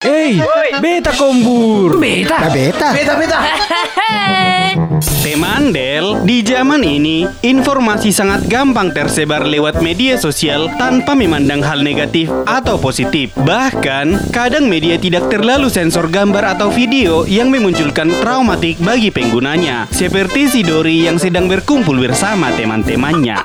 Hey, beta kombur. Beta. beta. Beta beta. Temandel, di zaman ini, informasi sangat gampang tersebar lewat media sosial tanpa memandang hal negatif atau positif. Bahkan, kadang media tidak terlalu sensor gambar atau video yang memunculkan traumatik bagi penggunanya. Seperti si Dori yang sedang berkumpul bersama teman-temannya.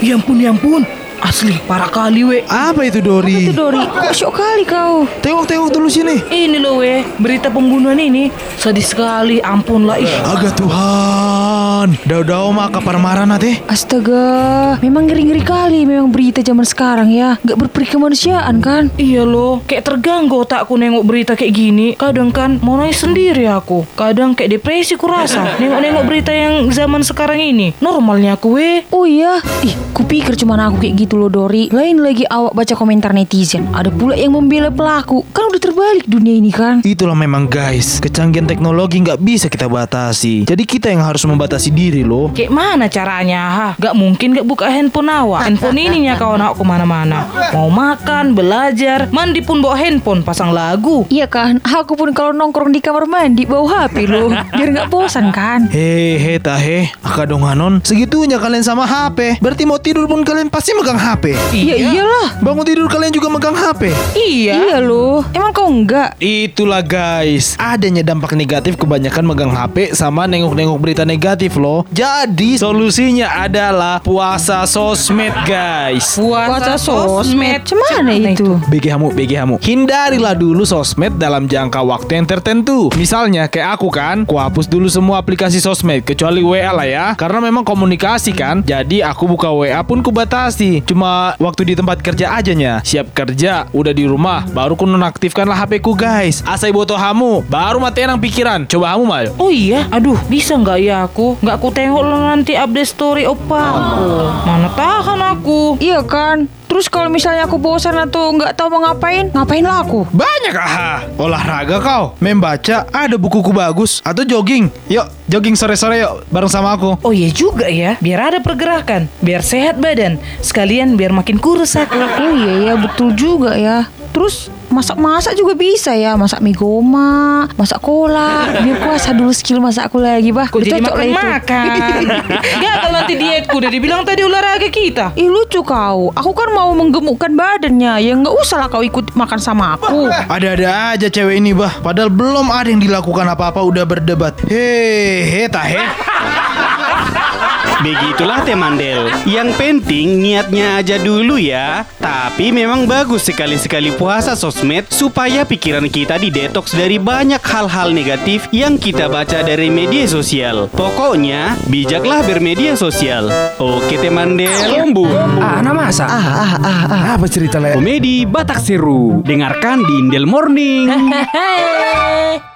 Ya ampun, ya ampun. Asli, parah kali, we. Apa itu Dori? Itu Dori, kok syok kali kau? Tengok-tengok dulu sini. Ini loh, we. Berita pembunuhan ini sedih sekali. Ampun lah, ih. Aga Tuhan. Dau-dau mah kapar marah teh. Astaga, memang ngeri-ngeri kali memang berita zaman sekarang ya. Gak berperi kemanusiaan kan? Iya loh, kayak terganggu otakku nengok berita kayak gini. Kadang kan mau nangis sendiri aku. Kadang kayak depresi ku rasa. Nengok-nengok berita yang zaman sekarang ini. Normalnya aku, we. Oh iya, ih, kupikir cuma aku kayak gitu loh Dori. Lain lagi awak baca komentar netizen. Ada pula yang membela pelaku. Kan udah terbalik dunia ini kan? Itulah memang guys, kecanggihan teknologi nggak bisa kita batasi. Jadi kita yang harus membatasi diri loh. Kayak mana caranya? Ha? Gak mungkin gak buka handphone awak. Handphone ininya kawan awak ke mana-mana. Mau makan, belajar, mandi pun bawa handphone, pasang lagu. Iya kan? Aku pun kalau nongkrong di kamar mandi bawa HP loh. Biar nggak bosan kan? Hehe tahe, akadong hanon. Segitunya kalian sama HP. Berarti mau tidur pun kalian pasti megang HP. Iya iyalah. Bangun tidur kalian juga megang HP. Iya. Iya loh. Emang kau enggak? Itulah guys, adanya dampak negatif kebanyakan megang HP sama nengok-nengok berita negatif loh. Jadi solusinya adalah puasa sosmed guys. Puasa sosmed. Cemana itu? BG Hamu, BG Hamu. Hindarilah dulu sosmed dalam jangka waktu yang tertentu. Misalnya kayak aku kan, ku hapus dulu semua aplikasi sosmed kecuali WA lah ya. Karena memang komunikasi kan. Jadi aku buka WA pun ku batasi. Cuma waktu di tempat kerja ajanya. Siap kerja, udah di rumah, baru ku nonaktifkanlah HP ku guys. Asai boto hamu, baru matenang pikiran. Coba hamu mal. Oh iya, aduh bisa nggak ya aku? Nggak aku tengok lo nanti update story opa aku. Mana tahan aku? Iya kan? Terus kalau misalnya aku bosan atau nggak tahu mau ngapain, ngapain lah aku? Banyak aha Olahraga kau Membaca Ada bukuku bagus Atau jogging Yuk jogging sore-sore yuk Bareng sama aku Oh iya juga ya, biar ada pergerakan, biar sehat badan, sekalian biar makin kurus aku. Oh iya ya betul juga ya. Terus masak-masak juga bisa ya. Masak mie goma Masak kolak Biar kuasa dulu skill masak aku lagi bah. Kok jadi cocok lah itu. makan-makan? Gagal nanti dietku, udah dibilang tadi olahraga kita. Ih lucu kau. Aku kan mau menggemukkan badannya. Ya nggak usah lah kau ikut makan sama aku. Ada-ada aja cewek ini bah. Padahal belum ada yang dilakukan apa-apa Udah berdebat. Hehe tahe Begitulah Temandel. Yang penting niatnya aja dulu ya. Tapi memang bagus sekali-sekali puasa sosmed supaya pikiran kita didetoks dari banyak hal-hal negatif yang kita baca dari media sosial. Pokoknya bijaklah bermedia sosial. Oke Temandel. Kombur. Ah, nama masa. Ah, ah, ah, ah. Apa cerita le? Komedi Batak Seru. Dengarkan di Indel Morning. Hehehe.